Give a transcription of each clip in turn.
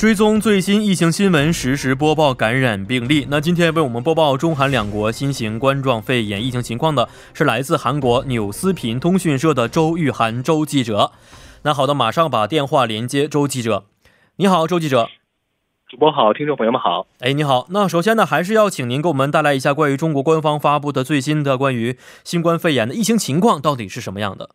追踪最新疫情新闻，实时播报感染病例。那今天为我们播报中韩两国新型冠状肺炎疫情情况的是来自韩国纽斯频通讯社的周玉涵周记者。那好的，马上把电话连接周记者。你好，周记者。主播好，听众朋友们好。哎，你好。那首先呢，还是要请您给我们带来一下关于中国官方发布的最新的关于新冠肺炎的疫情情况到底是什么样的。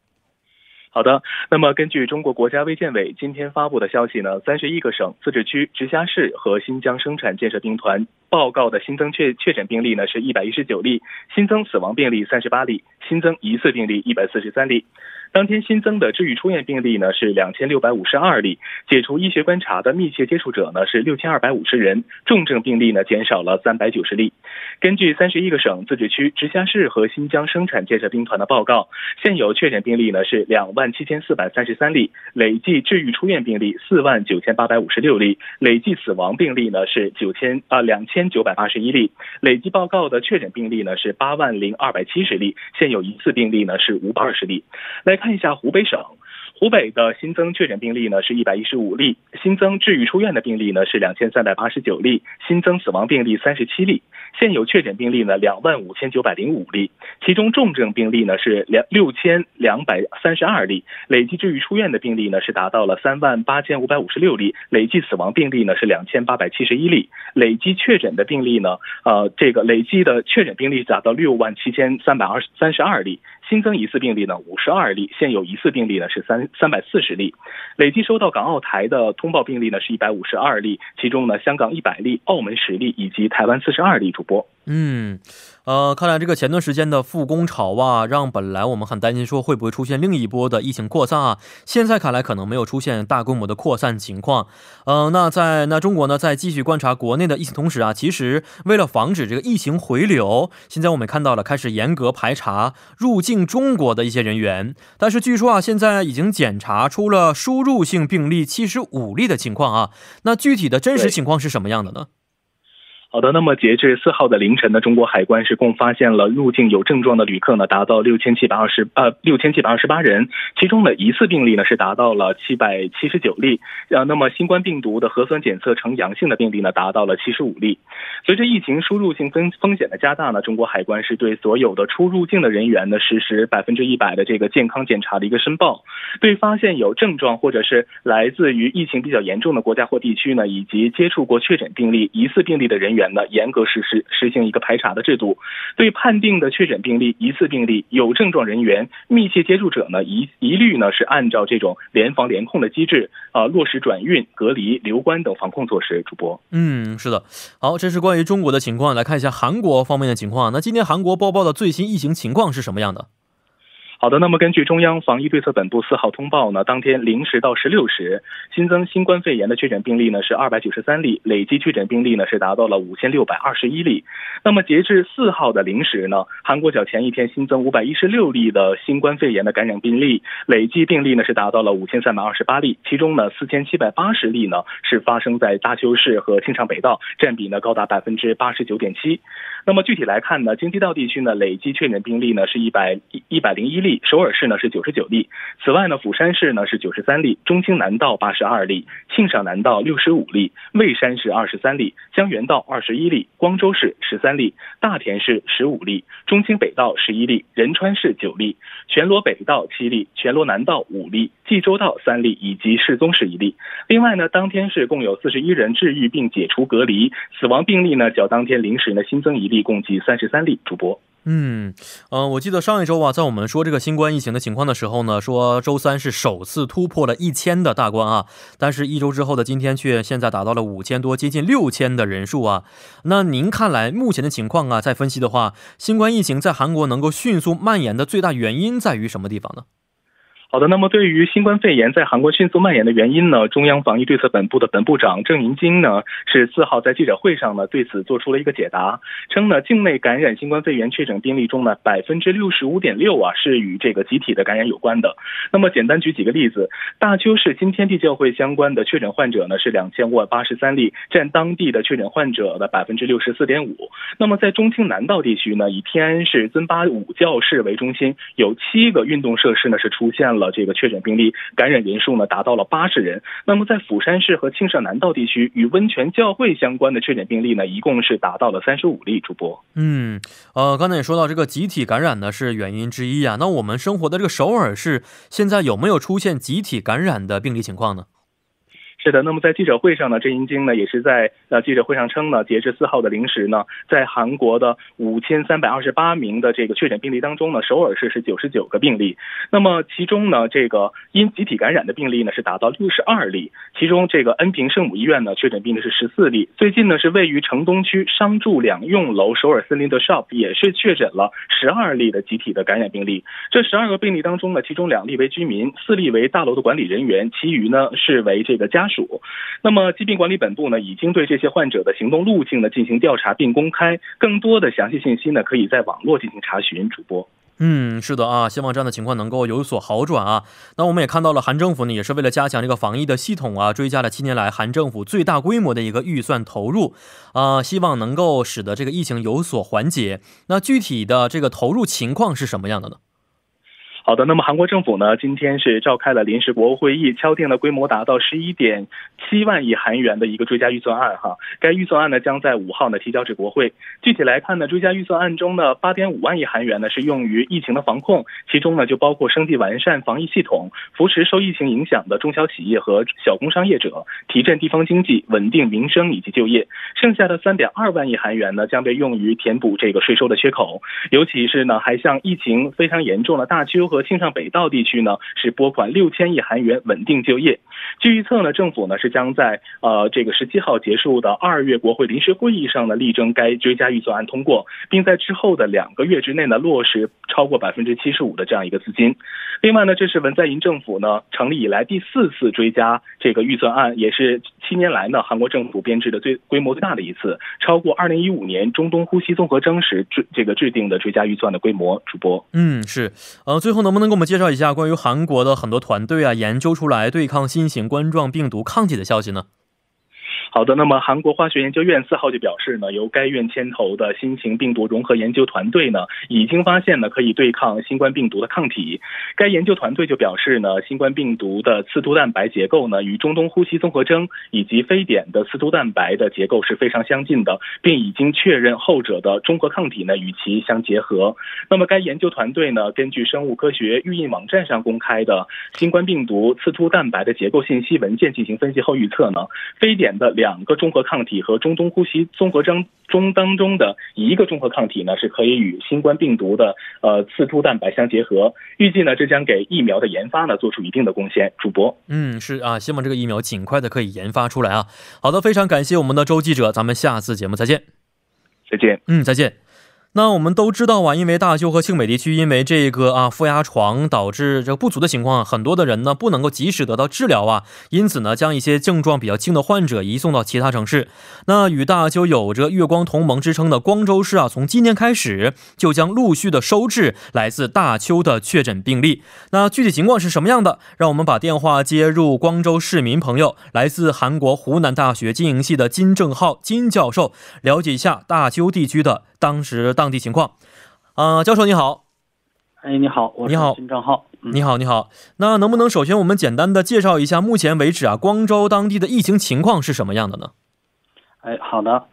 好的，那么根据中国国家卫健委今天发布的消息呢，三十一个省、自治区、直辖市和新疆生产建设兵团报告的新增确确诊病例呢是一百一十九例，新增死亡病例三十八例，新增疑似病例一百四十三例。当天新增的治愈出院病例呢是两千六百五十二例，解除医学观察的密切接触者呢是六千二百五十人，重症病例呢减少了三百九十例。根据三十一个省、自治区、直辖市和新疆生产建设兵团的报告，现有确诊病例呢是两万七千四百三十三例，累计治愈出院病例四万九千八百五十六例，累计死亡病例呢是九千啊两千九百八十一例，累计报告的确诊病例呢是八万零二百七十例，现有疑似病例呢是五百二十例。来看。一下湖北省。湖北的新增确诊病例呢是一百一十五例，新增治愈出院的病例呢是两千三百八十九例，新增死亡病例三十七例，现有确诊病例呢两万五千九百零五例，其中重症病例呢是两六千两百三十二例，累计治愈出院的病例呢是达到了三万八千五百五十六例，累计死亡病例呢是两千八百七十一例，累计确诊的病例呢呃这个累计的确诊病例达到六万七千三百二三十二例，新增疑似病例呢五十二例，现有疑似病例呢是三。三百四十例，累计收到港澳台的通报病例呢是一百五十二例，其中呢香港一百例，澳门十例，以及台湾四十二例。主播，嗯。呃，看来这个前段时间的复工潮啊，让本来我们很担心说会不会出现另一波的疫情扩散啊，现在看来可能没有出现大规模的扩散情况。呃，那在那中国呢，在继续观察国内的疫情同时啊，其实为了防止这个疫情回流，现在我们看到了开始严格排查入境中国的一些人员。但是据说啊，现在已经检查出了输入性病例七十五例的情况啊，那具体的真实情况是什么样的呢？好的，那么截至四号的凌晨呢，中国海关是共发现了入境有症状的旅客呢，达到六千七百二十呃六千七百二十八人，其中呢疑似病例呢是达到了七百七十九例，呃，那么新冠病毒的核酸检测呈阳性的病例呢达到了七十五例。随着疫情输入性风风险的加大呢，中国海关是对所有的出入境的人员呢实施百分之一百的这个健康检查的一个申报，对发现有症状或者是来自于疫情比较严重的国家或地区呢，以及接触过确诊病例、疑似病例的人员。呢，严格实施实行一个排查的制度，对判定的确诊病例、疑似病例、有症状人员、密切接触者呢，一一律呢是按照这种联防联控的机制啊，落实转运、隔离、留观等防控措施。主播，嗯，是的，好，这是关于中国的情况，来看一下韩国方面的情况。那今天韩国播报的最新疫情情况是什么样的？好的，那么根据中央防疫对策本部四号通报呢，当天零时到十六时新增新冠肺炎的确诊病例呢是二百九十三例，累计确诊病例呢是达到了五千六百二十一例。那么截至四号的零时呢，韩国较前一天新增五百一十六例的新冠肺炎的感染病例，累计病例呢是达到了五千三百二十八例，其中呢四千七百八十例呢是发生在大邱市和庆尚北道，占比呢高达百分之八十九点七。那么具体来看呢，京畿道地区呢累计确诊病例呢是一百一一百零一例。首尔市呢是九十九例，此外呢，釜山市呢是九十三例，中青南道八十二例，庆尚南道六十五例，蔚山市二十三例，江原道二十一例，光州市十三例，大田市十五例，中青北道十一例，仁川市九例，全罗北道七例，全罗南道五例，济州道三例，以及市宗市一例。另外呢，当天是共有四十一人治愈并解除隔离，死亡病例呢较当天零时呢新增一例，共计三十三例。主播。嗯，呃，我记得上一周啊，在我们说这个新冠疫情的情况的时候呢，说周三是首次突破了一千的大关啊，但是一周之后的今天却现在达到了五千多，接近六千的人数啊。那您看来目前的情况啊，在分析的话，新冠疫情在韩国能够迅速蔓延的最大原因在于什么地方呢？好的，那么对于新冠肺炎在韩国迅速蔓延的原因呢，中央防疫对策本部的本部长郑银金呢是四号在记者会上呢对此做出了一个解答，称呢境内感染新冠肺炎确诊病例中呢百分之六十五点六啊是与这个集体的感染有关的。那么简单举几个例子，大邱市新天地教会相关的确诊患者呢是两千五百八十三例，占当地的确诊患者的百分之六十四点五。那么在中青南道地区呢，以天安市尊巴武教室为中心，有七个运动设施呢是出现了。了这个确诊病例，感染人数呢达到了八十人。那么在釜山市和庆尚南道地区，与温泉教会相关的确诊病例呢，一共是达到了三十五例。主播，嗯，呃，刚才也说到这个集体感染呢是原因之一啊。那我们生活的这个首尔市现在有没有出现集体感染的病例情况呢？是的，那么在记者会上呢，郑英京呢也是在呃记者会上称呢，截至四号的零时呢，在韩国的五千三百二十八名的这个确诊病例当中呢，首尔市是九十九个病例，那么其中呢，这个因集体感染的病例呢是达到六十二例，其中这个恩平圣母医院呢确诊病例是十四例，最近呢是位于城东区商住两用楼首尔森林的 shop 也是确诊了十二例的集体的感染病例，这十二个病例当中呢，其中两例为居民，四例为大楼的管理人员，其余呢是为这个家属。属，那么疾病管理本部呢，已经对这些患者的行动路径呢进行调查并公开，更多的详细信息呢，可以在网络进行查询。主播，嗯，是的啊，希望这样的情况能够有所好转啊。那我们也看到了，韩政府呢也是为了加强这个防疫的系统啊，追加了七年来韩政府最大规模的一个预算投入啊，希望能够使得这个疫情有所缓解。那具体的这个投入情况是什么样的呢？好的，那么韩国政府呢，今天是召开了临时国务会议，敲定了规模达到十一点七万亿韩元的一个追加预算案哈。该预算案呢，将在五号呢提交至国会。具体来看呢，追加预算案中的八点五万亿韩元呢，是用于疫情的防控，其中呢就包括升级完善防疫系统，扶持受疫情影响的中小企业和小工商业者，提振地方经济，稳定民生以及就业。剩下的三点二万亿韩元呢，将被用于填补这个税收的缺口，尤其是呢，还向疫情非常严重的大邱和和庆尚北道地区呢，是拨款六千亿韩元稳定就业。据预测呢，政府呢是将在呃这个十七号结束的二月国会临时会议上呢，力争该追加预算案通过，并在之后的两个月之内呢落实超过百分之七十五的这样一个资金。另外呢，这是文在寅政府呢成立以来第四次追加这个预算案，也是七年来呢韩国政府编制的最规模最大的一次，超过二零一五年中东呼吸综合征时制这个制定的追加预算的规模。主播，嗯，是，呃，最后。能不能给我们介绍一下关于韩国的很多团队啊研究出来对抗新型冠状病毒抗体的消息呢？好的，那么韩国化学研究院四号就表示呢，由该院牵头的新型病毒融合研究团队呢，已经发现呢可以对抗新冠病毒的抗体。该研究团队就表示呢，新冠病毒的刺突蛋白结构呢，与中东呼吸综合征以及非典的刺突蛋白的结构是非常相近的，并已经确认后者的中和抗体呢与其相结合。那么该研究团队呢，根据生物科学预印网站上公开的新冠病毒刺突蛋白的结构信息文件进行分析后预测呢，非典的两。个中和抗体和中东呼吸综合征中当中的一个中和抗体呢，是可以与新冠病毒的呃刺突蛋白相结合。预计呢，这将给疫苗的研发呢做出一定的贡献。主播，嗯，是啊，希望这个疫苗尽快的可以研发出来啊。好的，非常感谢我们的周记者，咱们下次节目再见。再见。嗯，再见。那我们都知道啊，因为大邱和庆北地区因为这个啊负压床导致这不足的情况，很多的人呢不能够及时得到治疗啊，因此呢将一些症状比较轻的患者移送到其他城市。那与大邱有着月光同盟之称的光州市啊，从今天开始就将陆续的收治来自大邱的确诊病例。那具体情况是什么样的？让我们把电话接入光州市民朋友，来自韩国湖南大学经营系的金正浩金教授，了解一下大邱地区的。当时当地情况，啊，教授你好，哎，你好，我是金正浩，你好，你好，那能不能首先我们简单的介绍一下目前为止啊，光州当地的疫情情况是什么样的呢？哎，好的，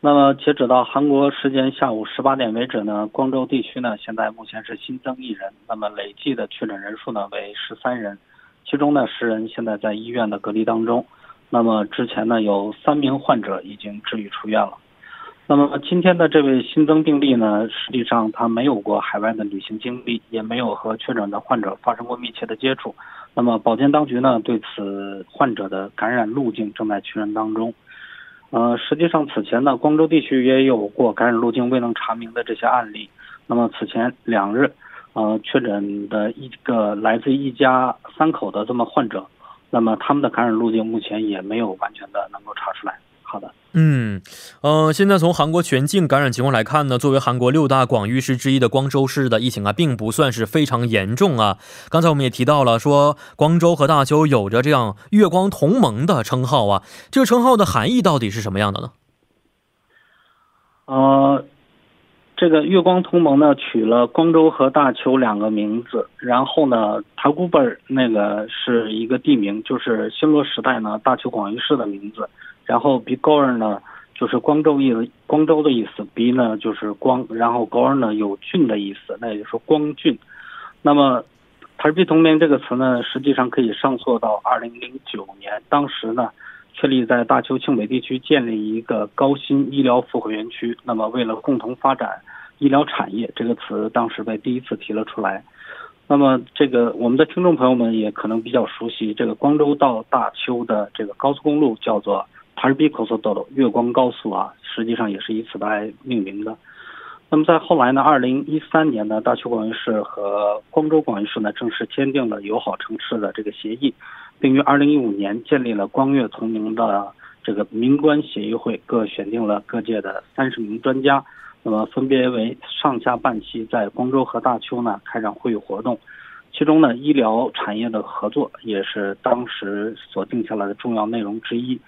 那么截止到韩国时间下午十八点为止呢，光州地区呢现在目前是新增一人，那么累计的确诊人数呢为十三人，其中呢十人现在在医院的隔离当中，那么之前呢有三名患者已经治愈出院了。那么今天的这位新增病例呢，实际上他没有过海外的旅行经历，也没有和确诊的患者发生过密切的接触。那么保健当局呢，对此患者的感染路径正在确认当中。呃，实际上此前呢，光州地区也有过感染路径未能查明的这些案例。那么此前两日，呃，确诊的一个来自一家三口的这么患者，那么他们的感染路径目前也没有完全的能够查出来。好的，嗯，呃，现在从韩国全境感染情况来看呢，作为韩国六大广域市之一的光州市的疫情啊，并不算是非常严重啊。刚才我们也提到了，说光州和大邱有着这样“月光同盟”的称号啊，这个称号的含义到底是什么样的呢？呃，这个月光同盟呢，取了光州和大邱两个名字，然后呢，塔古本那个是一个地名，就是新罗时代呢大邱广域市的名字，然后比高尔呢就是光州意思，光州的意思，比呢就是光，然后高尔呢有郡的意思，那也就是光郡。那么塔尔比同名这个词呢，实际上可以上溯到二零零九年，当时呢。确立在大邱庆北地区建立一个高新医疗复合园区。那么，为了共同发展医疗产业，这个词当时被第一次提了出来。那么，这个我们的听众朋友们也可能比较熟悉，这个光州到大邱的这个高速公路叫做塔尔比高速道路月光高速啊，实际上也是以此来命名的。那么，在后来呢，二零一三年呢，大邱广域市和光州广域市呢正式签订了友好城市的这个协议。并于二零一五年建立了光月同名的这个民官协议会，各选定了各界的三十名专家，那么分别为上下半期在光州和大邱呢开展会议活动，其中呢医疗产业的合作也是当时所定下来的重要内容之一。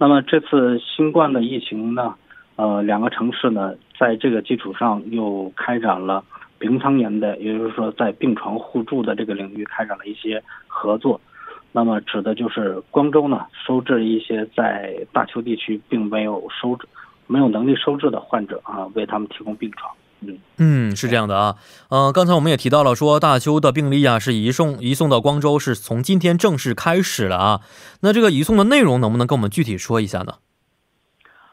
那么这次新冠的疫情呢，呃，两个城市呢在这个基础上又开展了平仓年的，也就是说在病床互助的这个领域开展了一些合作。那么指的就是光州呢，收治一些在大邱地区并没有收治、没有能力收治的患者啊，为他们提供病床。嗯嗯，是这样的啊。呃，刚才我们也提到了，说大邱的病例啊是移送移送到光州，是从今天正式开始了啊。那这个移送的内容能不能跟我们具体说一下呢？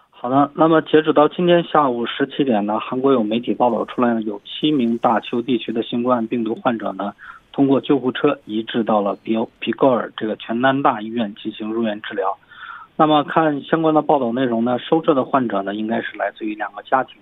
好的，那么截止到今天下午十七点呢，韩国有媒体报道出来，有七名大邱地区的新冠病毒患者呢。通过救护车移至到了比比高尔这个全南大医院进行入院治疗。那么看相关的报道内容呢，收治的患者呢应该是来自于两个家庭。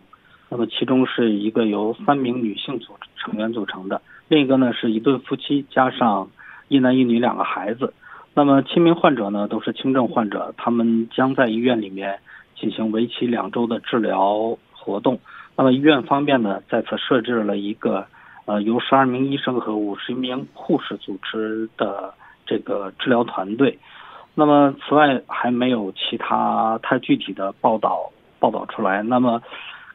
那么其中是一个由三名女性组成员组成的，另一个呢是一对夫妻加上一男一女两个孩子。那么七名患者呢都是轻症患者，他们将在医院里面进行为期两周的治疗活动。那么医院方面呢在此设置了一个。呃，由十二名医生和五十名护士组织的这个治疗团队。那么，此外还没有其他太具体的报道报道出来。那么，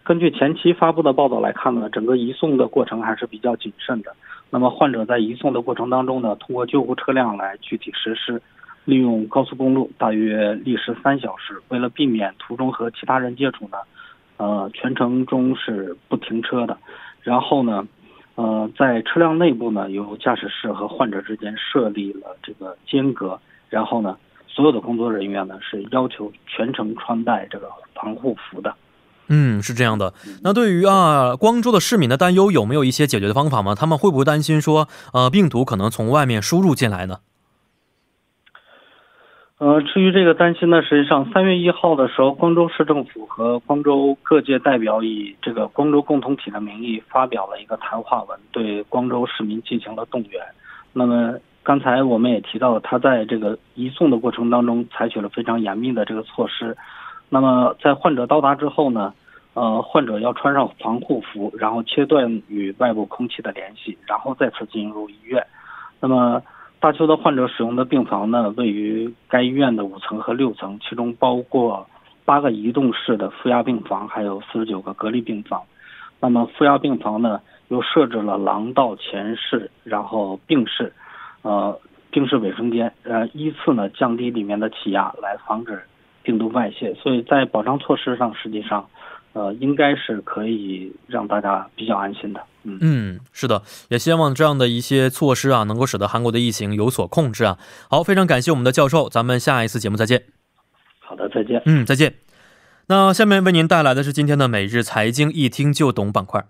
根据前期发布的报道来看呢，整个移送的过程还是比较谨慎的。那么，患者在移送的过程当中呢，通过救护车辆来具体实施，利用高速公路大约历时三小时。为了避免途中和其他人接触呢，呃，全程中是不停车的。然后呢？呃，在车辆内部呢，由驾驶室和患者之间设立了这个间隔，然后呢，所有的工作人员呢是要求全程穿戴这个防护服的。嗯，是这样的。那对于啊，光州的市民的担忧，有没有一些解决的方法吗？他们会不会担心说，呃，病毒可能从外面输入进来呢？呃，至于这个担心呢，实际上三月一号的时候，光州市政府和光州各界代表以这个光州共同体的名义发表了一个谈话文，对光州市民进行了动员。那么刚才我们也提到了，他在这个移送的过程当中采取了非常严密的这个措施。那么在患者到达之后呢，呃，患者要穿上防护服，然后切断与外部空气的联系，然后再次进入医院。那么。大邱的患者使用的病房呢，位于该医院的五层和六层，其中包括八个移动式的负压病房，还有四十九个隔离病房。那么负压病房呢，又设置了廊道、前室，然后病室，呃，病室卫生间，呃，依次呢降低里面的气压，来防止病毒外泄。所以在保障措施上，实际上。呃，应该是可以让大家比较安心的。嗯嗯，是的，也希望这样的一些措施啊，能够使得韩国的疫情有所控制啊。好，非常感谢我们的教授，咱们下一次节目再见。好的，再见。嗯，再见。那下面为您带来的是今天的每日财经一听就懂板块。